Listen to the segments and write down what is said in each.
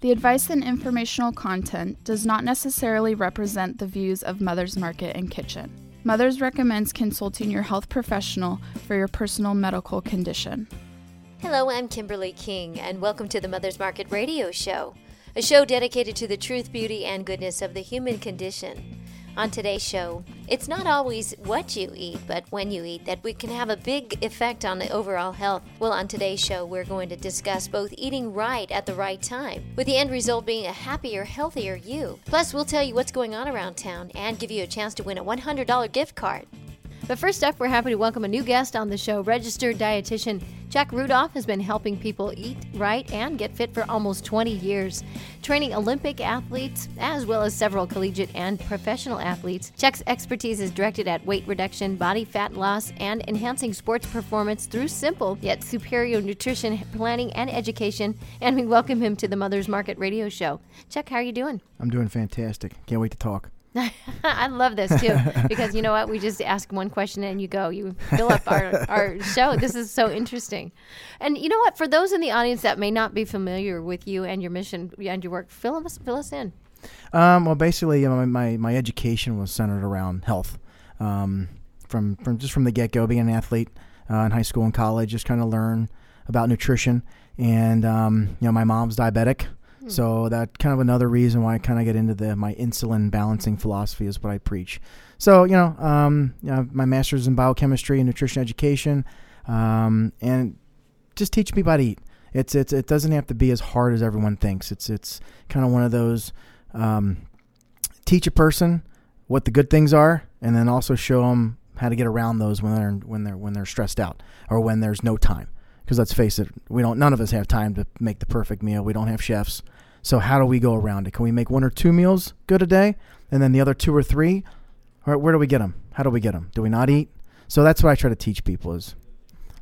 The advice and informational content does not necessarily represent the views of Mother's Market and Kitchen. Mother's recommends consulting your health professional for your personal medical condition. Hello, I'm Kimberly King, and welcome to the Mother's Market Radio Show, a show dedicated to the truth, beauty, and goodness of the human condition. On today's show, it's not always what you eat, but when you eat that we can have a big effect on the overall health. Well, on today's show, we're going to discuss both eating right at the right time, with the end result being a happier, healthier you. Plus, we'll tell you what's going on around town and give you a chance to win a $100 gift card. But first up, we're happy to welcome a new guest on the show. Registered dietitian Chuck Rudolph has been helping people eat right and get fit for almost 20 years, training Olympic athletes as well as several collegiate and professional athletes. Chuck's expertise is directed at weight reduction, body fat loss, and enhancing sports performance through simple yet superior nutrition planning and education. And we welcome him to the Mother's Market Radio Show. Chuck, how are you doing? I'm doing fantastic. Can't wait to talk. I love this too because you know what? We just ask one question and you go, you fill up our, our show. This is so interesting. And you know what? For those in the audience that may not be familiar with you and your mission and your work, fill us, fill us in. Um, well, basically, you know, my, my education was centered around health. Um, from, from just from the get go, being an athlete uh, in high school and college, just kind of learn about nutrition. And, um, you know, my mom's diabetic. Hmm. So that kind of another reason why I kind of get into the my insulin balancing philosophy is what I preach. So you know, um, you know my master's in biochemistry and nutrition education, um, and just teach people how to eat. It's it's it doesn't have to be as hard as everyone thinks. It's it's kind of one of those um, teach a person what the good things are, and then also show them how to get around those when they're when they're when they're stressed out or when there's no time because let's face it, we don't. None of us have time to make the perfect meal. We don't have chefs. So how do we go around it? Can we make one or two meals good a day, and then the other two or three? Or where do we get them? How do we get them? Do we not eat? So that's what I try to teach people is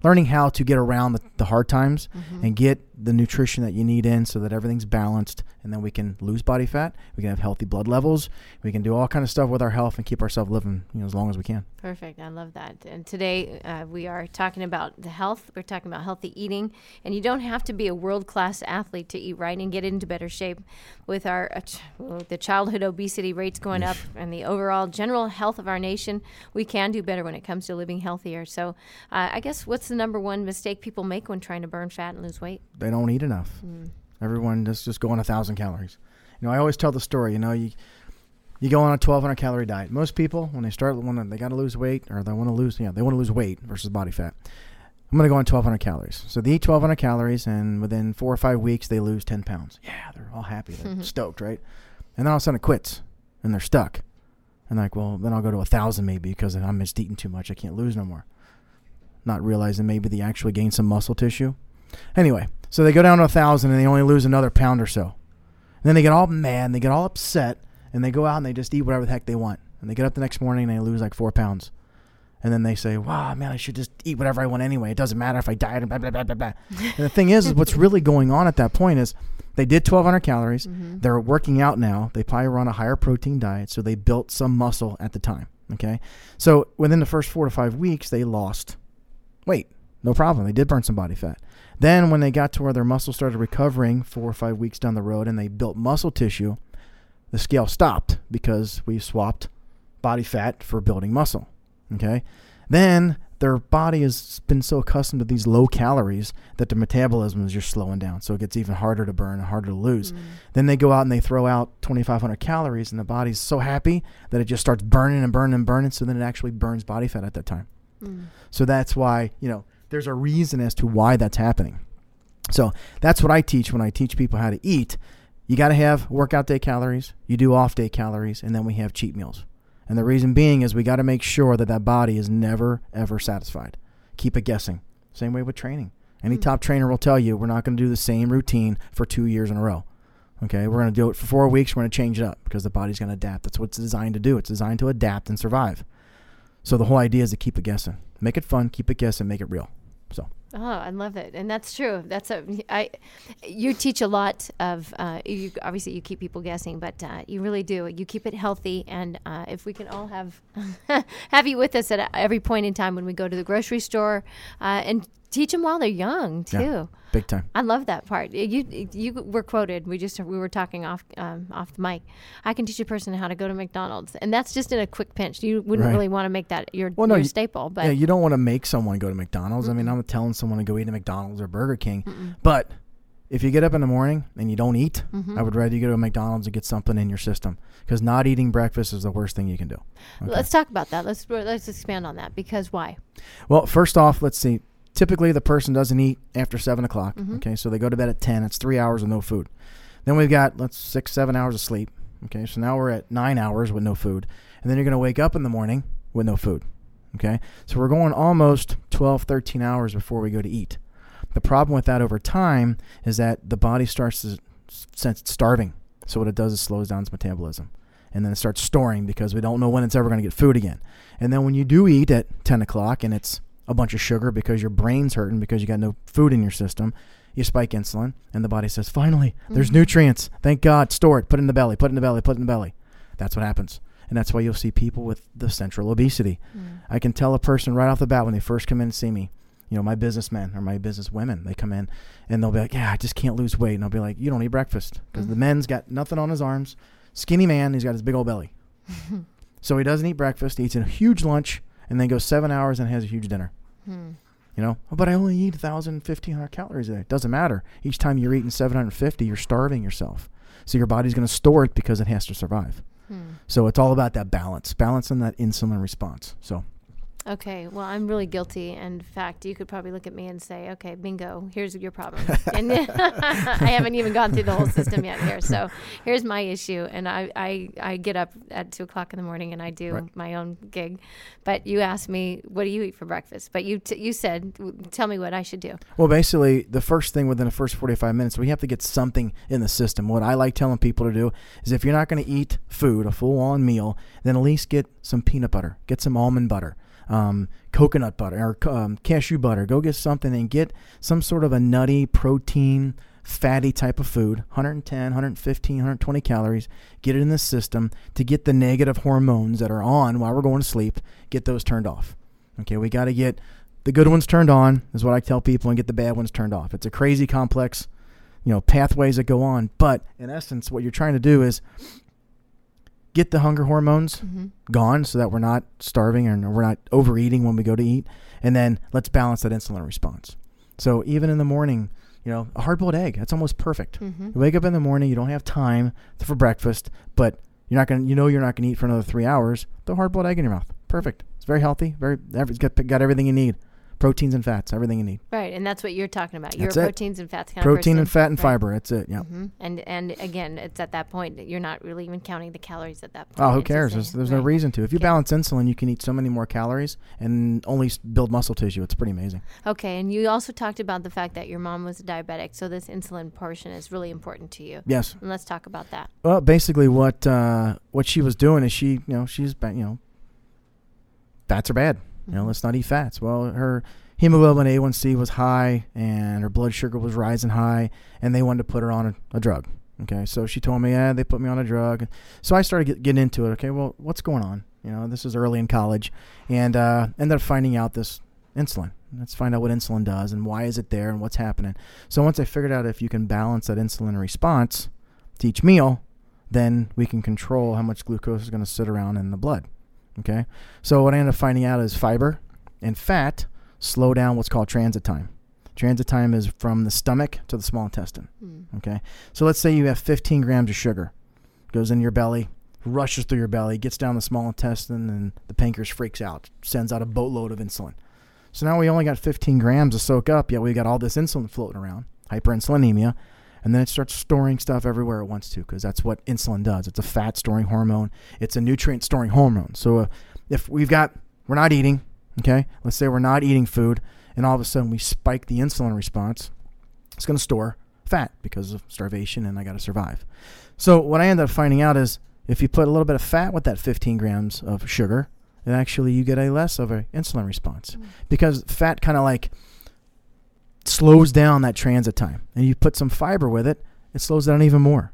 learning how to get around the, the hard times mm-hmm. and get the nutrition that you need in so that everything's balanced and then we can lose body fat we can have healthy blood levels we can do all kind of stuff with our health and keep ourselves living you know as long as we can. Perfect i love that. And today uh, we are talking about the health we're talking about healthy eating. And you don't have to be a world-class athlete to eat right and get into better shape with our uh, ch- the childhood obesity rates going up and the overall general health of our nation we can do better when it comes to living healthier. So uh, i guess what's the number one mistake people make when trying to burn fat and lose weight? They don't eat enough. Mm. Everyone just just go on a thousand calories. You know, I always tell the story. You know, you you go on a 1200 calorie diet. Most people, when they start, when they got to lose weight or they want to lose, yeah, they want to lose weight versus body fat. I'm going to go on 1200 calories. So they eat 1200 calories, and within four or five weeks, they lose 10 pounds. Yeah, they're all happy. They're mm-hmm. stoked, right? And then all of a sudden it quits, and they're stuck. And like, well, then I'll go to a thousand maybe because I'm just eating too much. I can't lose no more. Not realizing maybe they actually gain some muscle tissue. Anyway, so they go down to a thousand and they only lose another pound or so. And then they get all mad, they get all upset, and they go out and they just eat whatever the heck they want. And they get up the next morning and they lose like four pounds. And then they say, "Wow, man, I should just eat whatever I want anyway. It doesn't matter if I diet." And blah blah blah blah blah. and the thing is, is what's really going on at that point is they did 1,200 calories. Mm-hmm. They're working out now. They probably were on a higher protein diet, so they built some muscle at the time. Okay, so within the first four to five weeks, they lost weight. No problem. They did burn some body fat. Then, when they got to where their muscle started recovering four or five weeks down the road and they built muscle tissue, the scale stopped because we swapped body fat for building muscle. Okay? Then their body has been so accustomed to these low calories that the metabolism is just slowing down. So it gets even harder to burn and harder to lose. Mm. Then they go out and they throw out 2,500 calories, and the body's so happy that it just starts burning and burning and burning. So then it actually burns body fat at that time. Mm. So that's why, you know, there's a reason as to why that's happening. So that's what I teach when I teach people how to eat. You got to have workout day calories, you do off day calories, and then we have cheat meals. And the reason being is we got to make sure that that body is never, ever satisfied. Keep it guessing. Same way with training. Any mm-hmm. top trainer will tell you we're not going to do the same routine for two years in a row. Okay, we're going to do it for four weeks. We're going to change it up because the body's going to adapt. That's what it's designed to do. It's designed to adapt and survive. So the whole idea is to keep it guessing. Make it fun, keep it guessing, make it real. So. Oh, I love it, and that's true. That's a I. You teach a lot of. Uh, you obviously you keep people guessing, but uh, you really do. You keep it healthy, and uh, if we can all have have you with us at every point in time when we go to the grocery store, uh, and teach them while they're young too. Yeah. Big time. I love that part. You you were quoted. We just we were talking off um, off the mic. I can teach a person how to go to McDonald's, and that's just in a quick pinch. You wouldn't Right. really want to make that your, Well, no, your you- staple, but yeah, you don't want to make someone go to McDonald's. I mean, I'm telling someone to go eat at McDonald's or Burger King, Mm-mm. but if you get up in the morning and you don't eat, Mhm. I would rather you go to McDonald's and get something in your system because not eating breakfast is the worst thing you can do. Okay. let's talk about that. Let's let's expand on that because why? Well, first off, let's see. Typically, the person doesn't eat after seven o'clock. Mhm. Okay, so they go to bed at ten. It's three hours of no food. Then we've got let's six, seven hours of sleep. Okay, so now we're at nine hours with no food, and then you're going to wake up in the morning with no food. Okay, so we're going almost 12, 13 hours before we go to eat. The problem with that over time is that the body starts to sense it's starving. So what it does is slows down its metabolism. And then it starts storing because we don't know when it's ever going to get food again. And then when you do eat at 10 o'clock and it's a bunch of sugar because your brain's hurting because you got no food in your system, you spike insulin and the body says, finally, there's Mhm. nutrients. Thank God. Store it. Put it in the belly. Put it in the belly. Put it in the belly. That's what happens. And that's why you'll see people with the central obesity. I can tell a person right off the bat when they first come in and see me, you know, my businessmen or my business women, they come in and they'll be like, yeah, I just can't lose weight. And I'll be like, you don't eat breakfast because the Mhm. men's got nothing on his arms. Skinny man, he's got his big old belly. So he doesn't eat breakfast, he eats a huge lunch, and then goes seven hours and has a huge dinner. Hmm. You know, oh, but I only eat 1,000, 1,500 calories a day. It Doesn't matter. Each time you're eating 750, you're starving yourself. So your body's going to store it because it has to survive. Hmm. So it's all about that balance, balancing that insulin response. So Okay, well, I'm really guilty. In fact, you could probably look at me and say, okay, bingo, here's your problem. and I haven't even gone through the whole system yet here. So here's my issue. And I, I, I get up at two o'clock in the morning and I do Right. my own gig. But you asked me, what do you eat for breakfast? But you, t- you said, tell me what I should do. Well, basically, the first thing within the first 45 minutes, we have to get something in the system. What I like telling people to do is if you're not going to eat food, a full on meal, then at least get some peanut butter, get some almond butter, um, coconut butter, or um, cashew butter. Go get something and get some sort of a nutty, protein, fatty type of food 110, 115, 120 calories. Get it in the system to get the negative hormones that are on while we're going to sleep, get those turned off. Okay, we got to get the good ones turned on is what I tell people and get the bad ones turned off. It's a crazy complex, you know, pathways that go on, but in essence what you're trying to do is get the hunger hormones Mm-hmm. gone so that we're not starving and we're not overeating when we go to eat and then let's balance that insulin response. So even in the morning, you know, a hard-boiled egg, that's almost perfect. Mm-hmm. You wake up in the morning, you don't have time for breakfast, but you're not going to you know you're not going to eat for another 3 hours. The hard-boiled egg in your mouth. Perfect. It's very healthy, very it's got got everything you need. Proteins and fats, everything you need. Right, and that's what you're talking about. That's it. proteins and fats kind Protein of person. and fat and Right. fiber. That's it. Yeah. hmm And and again, it's at that point that you're not really even counting the calories at that point. Oh, who It's cares? There's, there's no reason to. If you Okay. balance insulin, you can eat so many more calories and only build muscle tissue. It's pretty amazing. Okay, and you also talked about the fact that your mom was a diabetic, so this insulin portion is really important to you. Yes. And let's talk about that. Well, basically, what uh, what she was doing is she, you know, she's you know, fats are bad. You know, let's not eat fats. Well, her hemoglobin A1C was high and her blood sugar was rising high, and they wanted to put her on a, a drug. Okay, so she told me, yeah, they put me on a drug. So I started get, getting into it. Okay, well, what's going on? You know, this is early in college, and uh, ended up finding out this insulin. Let's find out what insulin does and why is it there and what's happening. So once I figured out if you can balance that insulin response to each meal, then we can control how much glucose is going to sit around in the blood. Okay, so what I ended up finding out is fiber and fat slow down what's called transit time. Transit time is from the stomach to the small intestine. Mm. Okay, so let's say you have 15 grams of sugar, goes in your belly, rushes through your belly, gets down the small intestine, and the pancreas freaks out, sends out a boatload of insulin. So now we only got 15 grams to soak up, yet we got all this insulin floating around, hyperinsulinemia, and then it starts storing stuff everywhere it wants to because that's what insulin does. It's a fat storing hormone. It's a nutrient storing hormone. So uh, if we've got we're not eating, okay? Let's say we're not eating food, and all of a sudden we spike the insulin response. It's going to store fat because of starvation, and I got to survive. So what I end up finding out is if you put a little bit of fat with that 15 grams of sugar, then actually you get a less of an insulin response Mm. because fat kind of like slows down that transit time, and you put some fiber with it, it slows down even more.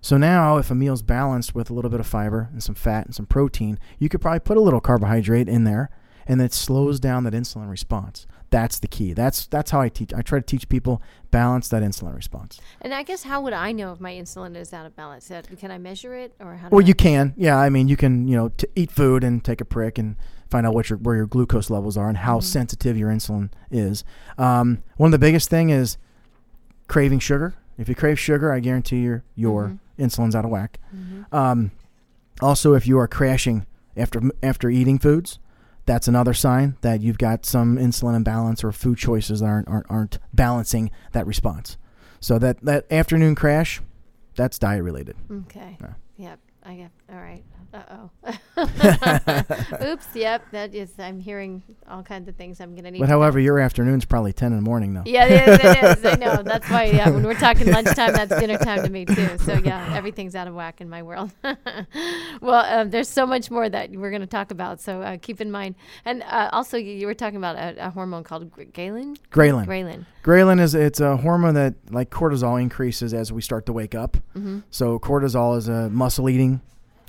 So now, if a meal's balanced with a little bit of fiber and some fat and some protein, you could probably put a little carbohydrate in there, and it slows down that insulin response. That's the key. That's that's how I teach. I try to teach people balance that insulin response. And I guess how would I know if my insulin is out of balance? Can I measure it, or how? Well, I- you can. Yeah, I mean, you can. You know, t- eat food and take a prick and find out what your where your glucose levels are and how Mm-hmm. sensitive your insulin is. Um, one of the biggest thing is craving sugar. If you crave sugar, I guarantee your your Mm-hmm. insulin's out of whack. Um, also, if you are crashing after after eating foods, that's another sign that you've got some insulin imbalance or food choices that aren't aren't, aren't balancing that response. So that that afternoon crash, that's diet related. Okay. Yeah. Yep. I get. All right. Uh oh. Oops. Yep. That is. I'm hearing all kinds of things. I'm gonna need. But know. however, your afternoon's probably ten in the morning though. Yeah, it is, it is. I know. That's why, yeah, when we're talking lunchtime, that's dinner time to me, too. So, yeah, everything's out of whack in my world. well, um, there's so much more that we're going to talk about. So, uh, keep in mind. And uh, also, you, you were talking about a, a hormone called ghrelin. Ghrelin. Ghrelin. Ghrelin is it's a hormone that like cortisol increases as we start to wake up. Mm-hmm. So cortisol is a muscle eating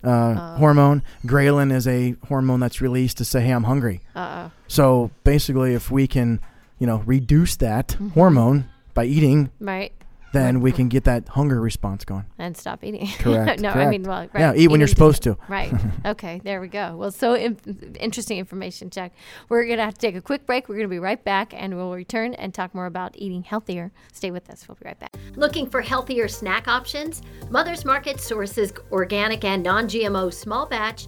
uh, Oh. hormone. Ghrelin is a hormone that's released to say, "Hey, I'm hungry." Uh oh. So basically, if we can, you know, reduce that Mm-hmm. hormone by eating, Right. Then we can get that hunger response going. And stop eating. Correct, no, I mean, well, right. Yeah, eat when you're eating- supposed to. Right. Okay. There we go. Well, so in- interesting information, Jack. We're going to have to take a quick break. We're going to be right back and we'll return and talk more about eating healthier. Stay with us. We'll be right back. Looking for healthier snack options? Mother's Market sources organic and non GMO small batch,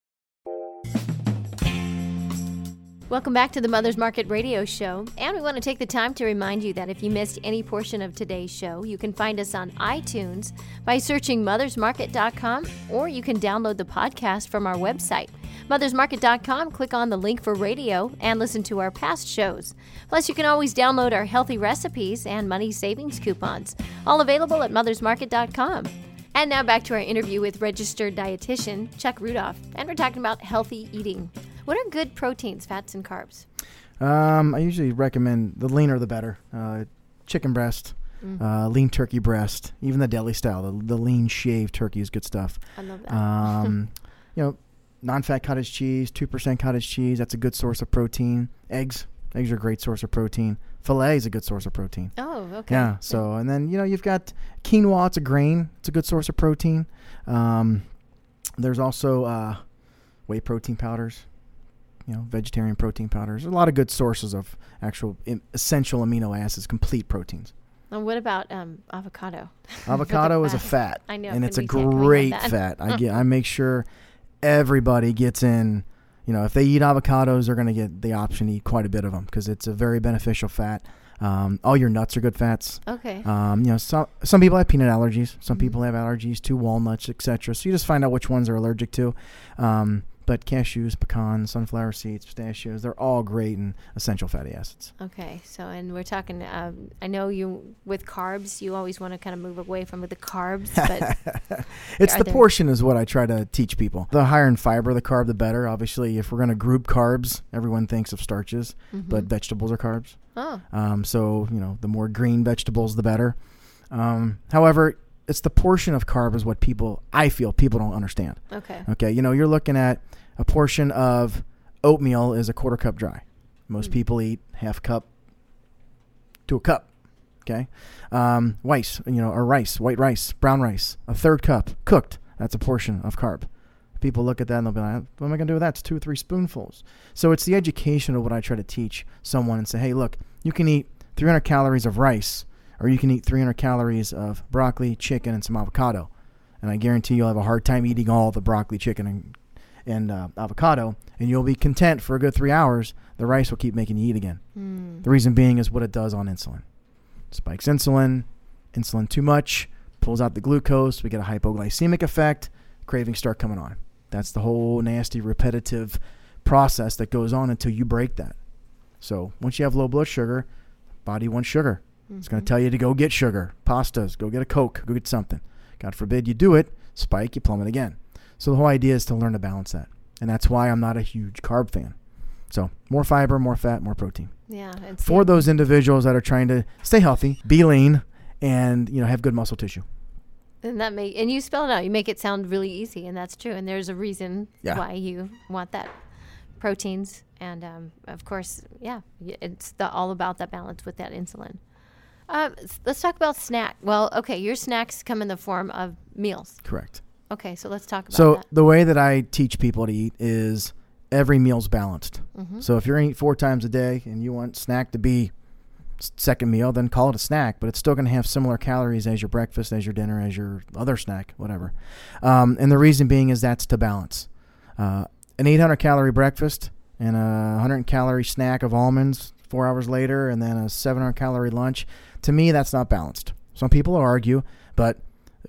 Welcome back to the Mother's Market Radio Show. And we want to take the time to remind you that if you missed any portion of today's show, you can find us on iTunes by searching mothersmarket.com or you can download the podcast from our website. Mothersmarket.com, click on the link for radio and listen to our past shows. Plus, you can always download our healthy recipes and money savings coupons, all available at mothersmarket.com. And now back to our interview with registered dietitian Chuck Rudolph, and we're talking about healthy eating. What are good proteins, fats, and carbs? Um, I usually recommend the leaner the better. Uh, chicken breast, Mm. uh, lean turkey breast, even the deli style. The, the lean shaved turkey is good stuff. I love that. Um, you know, non-fat cottage cheese, two percent cottage cheese. That's a good source of protein. Eggs, eggs are a great source of protein. Filet is a good source of protein. oh, okay. Yeah. So and then you know you've got quinoa. It's a grain. It's a good source of protein. Um, there's also uh, whey protein powders. You know, vegetarian protein powders. There's a lot of good sources of actual essential amino acids, complete proteins. And what about um, avocado? Avocado is a fat. I know, and it's a we can't- can we have great fat. I get. I make sure everybody gets in. You know, if they eat avocados, they're going to get the option to eat quite a bit of them because it's a very beneficial fat. Um, all your nuts are good fats. Okay. Um, you know, some some people have peanut allergies. Some Mhm. people have allergies to walnuts, etc. So you just find out which ones are allergic to. Um, but cashews, pecans, sunflower seeds, pistachios, they're all great and essential fatty acids. Okay. So, and we're talking. Um, I know you with carbs. You always want to kind of move away from the carbs, but It's the portion is what I try to teach people. The higher in fiber the carb, the better. Obviously, if we're going to group carbs, everyone thinks of starches, but Mhm. vegetables are carbs. oh, Um, so you know, the more green vegetables, the better. Um, however, it's the portion of carb is what people I feel people don't understand. okay. Okay, you know, you're looking at a portion of oatmeal is a quarter cup dry. Most Mm. people eat half cup to a cup. Okay, um, rice, you know, or rice, white rice, brown rice, a third cup cooked. That's a portion of carb. People look at that and they'll be like, "What am I going to do with that? It's two or three spoonfuls." So it's the education of what I try to teach someone and say, "Hey, look, you can eat 300 calories of rice, or you can eat 300 calories of broccoli, chicken, and some avocado. And I guarantee you'll have a hard time eating all the broccoli, chicken, and, and uh, avocado, and you'll be content for a good three hours. The rice will keep making you eat again. Mm. The reason being is what it does on insulin. Spikes insulin, insulin too much, pulls out the glucose. We get a hypoglycemic effect. Cravings start coming on. That's the whole nasty, repetitive process that goes on until you break that. So once you have low blood sugar, body wants sugar. It's going to tell you to go get sugar, pastas, go get a Coke, go get something. God forbid you do it, spike, you plummet again. So the whole idea is to learn to balance that. And that's why I'm not a huge carb fan. So more fiber, more fat, more protein. Yeah. It's For those individuals that are trying to stay healthy, be lean, and you know have good muscle tissue. And that make and you spell it out. You make it sound really easy, and that's true. And there's a reason Yeah. why you want that proteins, and um, of course, yeah, it's the, all about that balance with that insulin. Um, s- let's talk about snack. Well, okay, your snacks come in the form of meals. Correct. Okay, so let's talk about So that. the way that I teach people to eat is every meal's balanced. Mm-hmm. So if you're eating four times a day and you want snack to be second meal, then call it a snack, but it's still going to have similar calories as your breakfast, as your dinner, as your other snack, whatever. Um, and the reason being is that's to balance. Uh, an 800 calorie breakfast and a 100 calorie snack of almonds four hours later, and then a 700 calorie lunch. To me, that's not balanced. Some people argue, but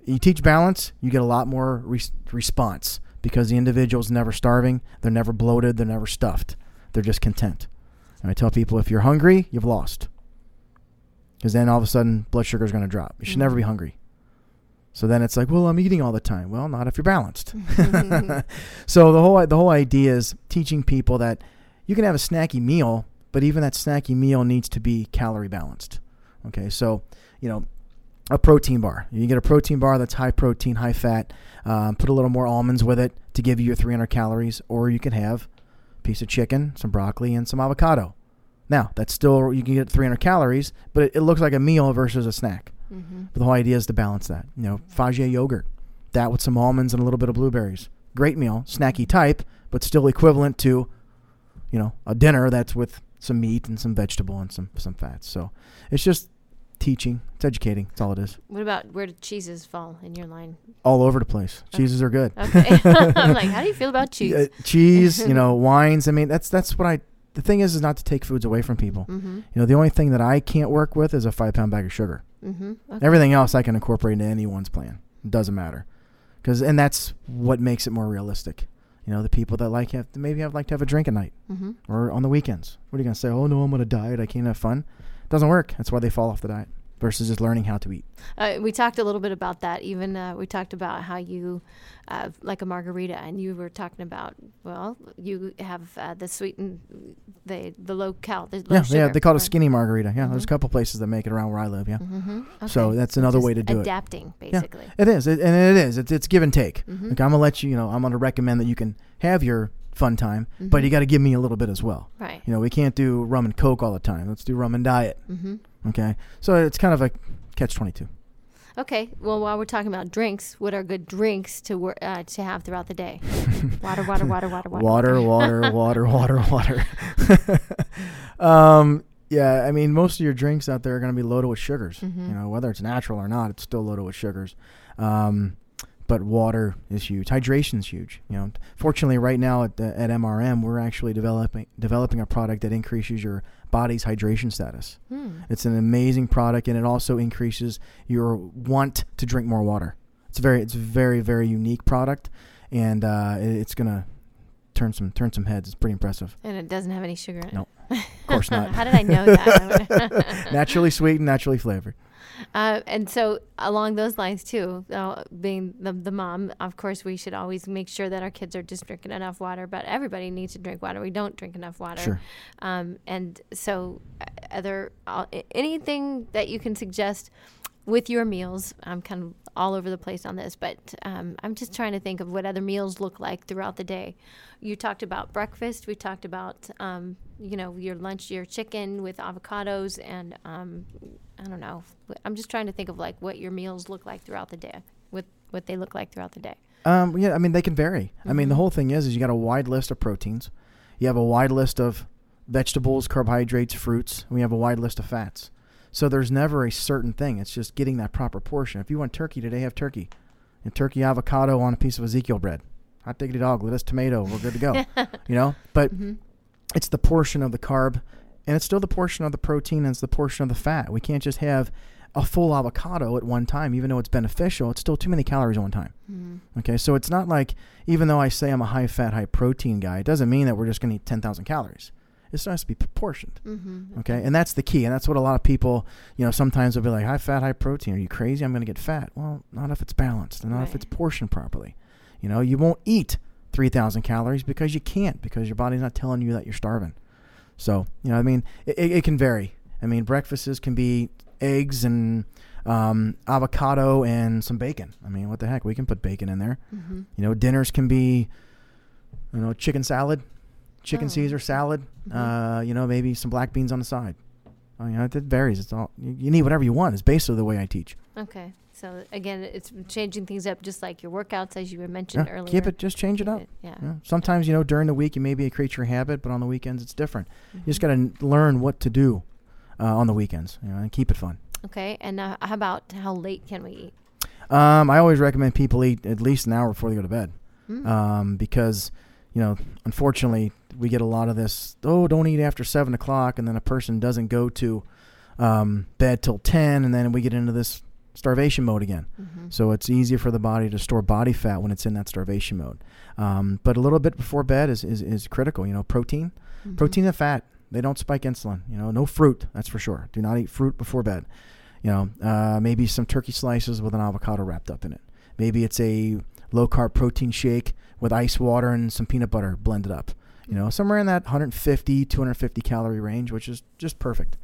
you teach balance, you get a lot more res- response because the individual's never starving, they're never bloated, they're never stuffed. They're just content. And I tell people if you're hungry, you've lost. Because then all of a sudden, blood sugar is going to drop. You should never be mm-hmm. hungry. So then it's like, well, I'm eating all the time. Well, not if you're balanced. so the whole the whole idea is teaching people that you can have a snacky meal, but even that snacky meal needs to be calorie balanced. Okay, so you know, a protein bar. You get a protein bar that's high protein, high fat. Um, put a little more almonds with it to give you your 300 calories, or you can have a piece of chicken, some broccoli, and some avocado. Now that's still you can get 300 calories, but it, it looks like a meal versus a snack. Mm-hmm. But the whole idea is to balance that. You know, Fage yogurt, that with some almonds and a little bit of blueberries. Great meal, snacky type, but still equivalent to, you know, a dinner that's with some meat and some vegetable and some some fats. So it's just teaching, it's educating. That's all it is. What about where do cheeses fall in your line? All over the place. Cheeses are good. Okay, I'm like, how do you feel about cheese? Uh, cheese, you know, wines. I mean, that's that's what I. The thing is, is not to take foods away from people. mm-hmm. You know, the only thing that I can't work with is a five pound bag of sugar. Mm-hmm. Okay. Everything else I can incorporate into anyone's plan. It doesn't matter, because and that's what makes it more realistic. You know, the people that like have maybe have like to have a drink at night mm-hmm. or on the weekends. What are you gonna say? Oh no, I'm on a diet. I can't have fun. doesn't work. That's why they fall off the diet versus just learning how to eat. Uh, we talked a little bit about that. Even uh, we talked about how you uh, like a margarita, and you were talking about well, you have uh, the sweetened, the the low cal, the low yeah, yeah. They call it a skinny margarita. Yeah, there's a Mhm. couple places that make it around where I live. Yeah, Mm-hmm. So that's another way to do it. Adapting, basically. it is, it, and it is. It's, it's give and take. Mhm. Like I'm gonna let you. You know, I'm gonna recommend that you can have your fun time, Mm-hmm. but you got to give me a little bit as well. Right. You know, we can't do rum and coke all the time. Let's do rum and diet. Mm-hmm. Okay, so it's kind of a catch twenty two. Okay. Well, while we're talking about drinks, what are good drinks to wor- uh, to have throughout the day? water, water, water, water, water. Water, water, water, water, water. um, yeah, I mean, most of your drinks out there are going to be loaded with sugars. Mhm. You know, whether it's natural or not, it's still loaded with sugars. Um, but water is huge. Hydration is huge. You know, fortunately, right now at, the, at MRM, we're actually developing developing a product that increases your body's hydration status. Hmm. It's an amazing product, and it also increases your want to drink more water. It's very, it's very, very unique product, and uh, it's gonna turn some turn some heads. It's pretty impressive. And it doesn't have any sugar in it. No, Of course not. How did I know that? naturally sweetened, naturally flavored. Uh, and so along those lines too, uh, being the, the mom, of course, we should always make sure that our kids are just drinking enough water. But everybody needs to drink water. We don't drink enough water. Sure. Um, and so, uh, other uh, anything that you can suggest with your meals. I'm kind of all over the place on this, but um, I'm just trying to think of what other meals look like throughout the day. You talked about breakfast. We talked about um, you know your lunch, your chicken with avocados, and um, I don't know. I'm just trying to think of like what your meals look like throughout the day. with what they look like throughout the day. Um, yeah, I mean they can vary. I mean the Mhm. whole thing is, is you got a wide list of proteins, you have a wide list of vegetables, carbohydrates, fruits, and we have a wide list of fats. So there's never a certain thing. It's just getting that proper portion. If you want turkey today, have turkey. And turkey avocado on a piece of Ezekiel bread. Hot diggity dog, lettuce, tomato. We're good to go. you know, but Mm-hmm. it's the portion of the carb, and it's still the portion of the protein, and it's the portion of the fat. We can't just have a full avocado at one time, even though it's beneficial. It's still too many calories at one time. Mm-hmm. Okay, so it's not like even though I say I'm a high fat, high protein guy, it doesn't mean that we're just going to eat 10,000 calories. It has to be proportioned. Mm-hmm. Okay, and that's the key, and that's what a lot of people, you know, sometimes will be like, high fat, high protein. Are you crazy? I'm going to get fat. Well, not if it's balanced, and not if it's portioned properly. You know, you won't eat 3,000 calories because you can't, because your body's not telling you that you're starving. So, you know, I mean, it, it, it can vary. I mean, breakfasts can be eggs and um, avocado and some bacon. I mean, what the heck? We can put bacon in there. Mm-hmm. You know, dinners can be, you know, chicken salad, chicken Oh. Caesar salad. Mhm. Uh, you know, maybe some black beans on the side. I mean, it varies. It's all you, you need whatever you want. It's basically the way I teach. Okay. So again, it's changing things up, just like your workouts, as you were mentioned Yeah, earlier. keep it. Just change it Keep up. Yeah. Yeah. Sometimes you know during the week you maybe create your habit, but on the weekends it's different. You just Mhm. got to learn what to do uh, on the weekends. You know, and keep it fun. Okay. And uh, how about how late can we eat? Um, I always recommend people eat at least an hour before they go to bed. Mm. um, because you know unfortunately we get a lot of this oh don't eat after seven o'clock and then a person doesn't go to um, bed till 10 and then we get into this starvation mode again. Mhm. so it's easier for the body to store body fat when it's in that starvation mode. Um, but a little bit before bed is, is, is critical you know protein. Mhm. protein and fat they don't spike insulin you know no fruit that's for sure. Do not eat fruit before bed. You know uh, maybe some turkey slices with an avocado wrapped up in it. Maybe it's a low carb protein shake with ice water and some peanut butter blended up you know somewhere in that 150 250 calorie range which is just perfect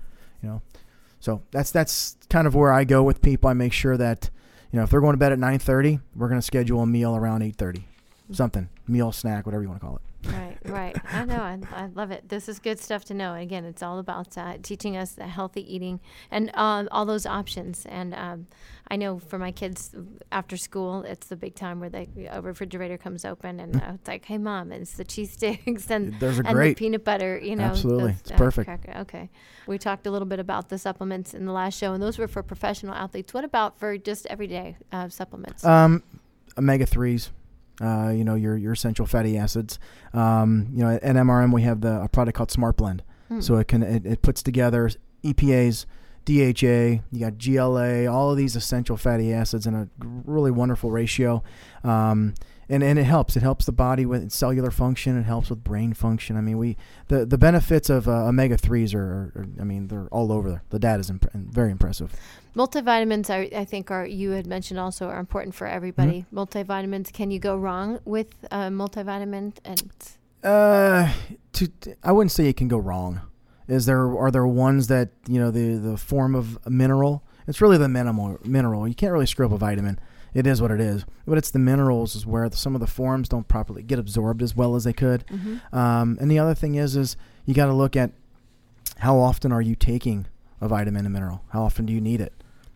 you know. So that's that's kind of where i go with people. I make sure that you know if they're going to bed at 9.30 we're going to schedule a meal around 8.30 something meal snack whatever you want to call it Right, right. I know. I, I love it. This is good stuff to know. Again, it's all about uh, teaching us the healthy eating and um, all those options. And um, I know for my kids after school, it's the big time where the a refrigerator comes open and uh, it's like, hey, mom, it's the cheese sticks and, Those are and great. the peanut butter, you know. Absolutely. those, It's perfect. cracker- Okay. We talked a little bit about the supplements in the last show, and those were for professional athletes. What about for just everyday uh, supplements? Um, omega threes, uh, you know your your essential fatty acids. Um, you know at MRM we have the a product called Smart Blend, Hmm. so it can it, it puts together EPAs, DHA, you got GLA, all of these essential fatty acids in a really wonderful ratio. Um, and, and it helps. It helps the body with cellular function. It helps with brain function. I mean, we the, the benefits of uh, omega threes are, are, are, I mean, they're all over. there. The data is imp- very impressive. Multivitamins, I, I think, are you had mentioned also are important for everybody. Mm-hmm. Multivitamins, can you go wrong with a multivitamin? And Uh, to, I wouldn't say it can go wrong. Is there are there ones that you know the the form of mineral? It's really the minimal mineral. You can't really screw up a vitamin. It is what it is. But it's the minerals is where the, some of the forms don't properly get absorbed as well as they could. Um, and the other thing is is you got to look at how often are you taking a vitamin and mineral? How often do you need it?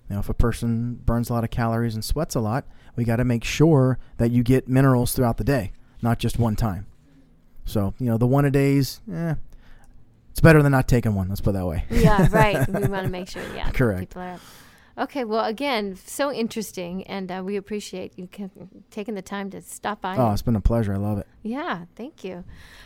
You know, if a person burns a lot of calories and sweats a lot, we got to make sure that you get minerals throughout the day, not just one time. So, you know, the one a days, eh, it's better than not taking one. Let's put it that way. yeah, right. We want to make sure, yeah, Correct. People are. Okay, well, again, so interesting, and uh, we appreciate you taking the time to stop by. Oh, it's been a pleasure. I love it. Yeah, thank you.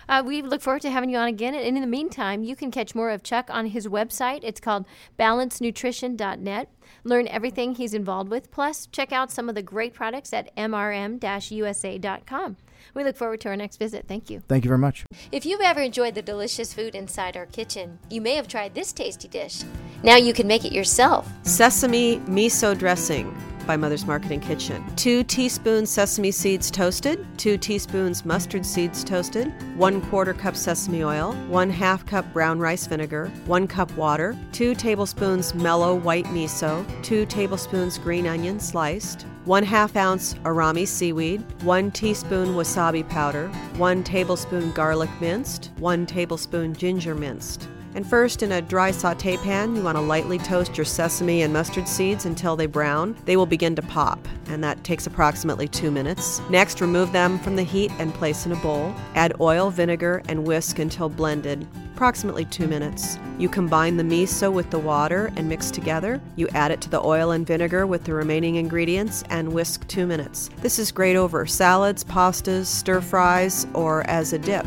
Uh, we look forward to having you on again. And in the meantime, you can catch more of Chuck on his website. It's called balancenutrition.net. Learn everything he's involved with. Plus, check out some of the great products at mrm usa.com. We look forward to our next visit. Thank you. Thank you very much. If you've ever enjoyed the delicious food inside our kitchen, you may have tried this tasty dish. Now you can make it yourself. Sesame miso dressing by Mother's Market and Kitchen. Two teaspoons sesame seeds toasted, two teaspoons mustard seeds toasted, one quarter cup sesame oil, one half cup brown rice vinegar, one cup water, two tablespoons mellow white miso, two tablespoons green onion sliced, one half ounce arame seaweed, one teaspoon wasabi powder, one tablespoon garlic minced, one tablespoon ginger minced And first, in a dry saute pan, you want to lightly toast your sesame and mustard seeds until they brown. They will begin to pop, and that takes approximately two minutes. Next, remove them from the heat and place in a bowl. Add oil, vinegar, and whisk until blended approximately two minutes. You combine the miso with the water and mix together. You add it to the oil and vinegar with the remaining ingredients and whisk two minutes. This is great over salads, pastas, stir fries, or as a dip.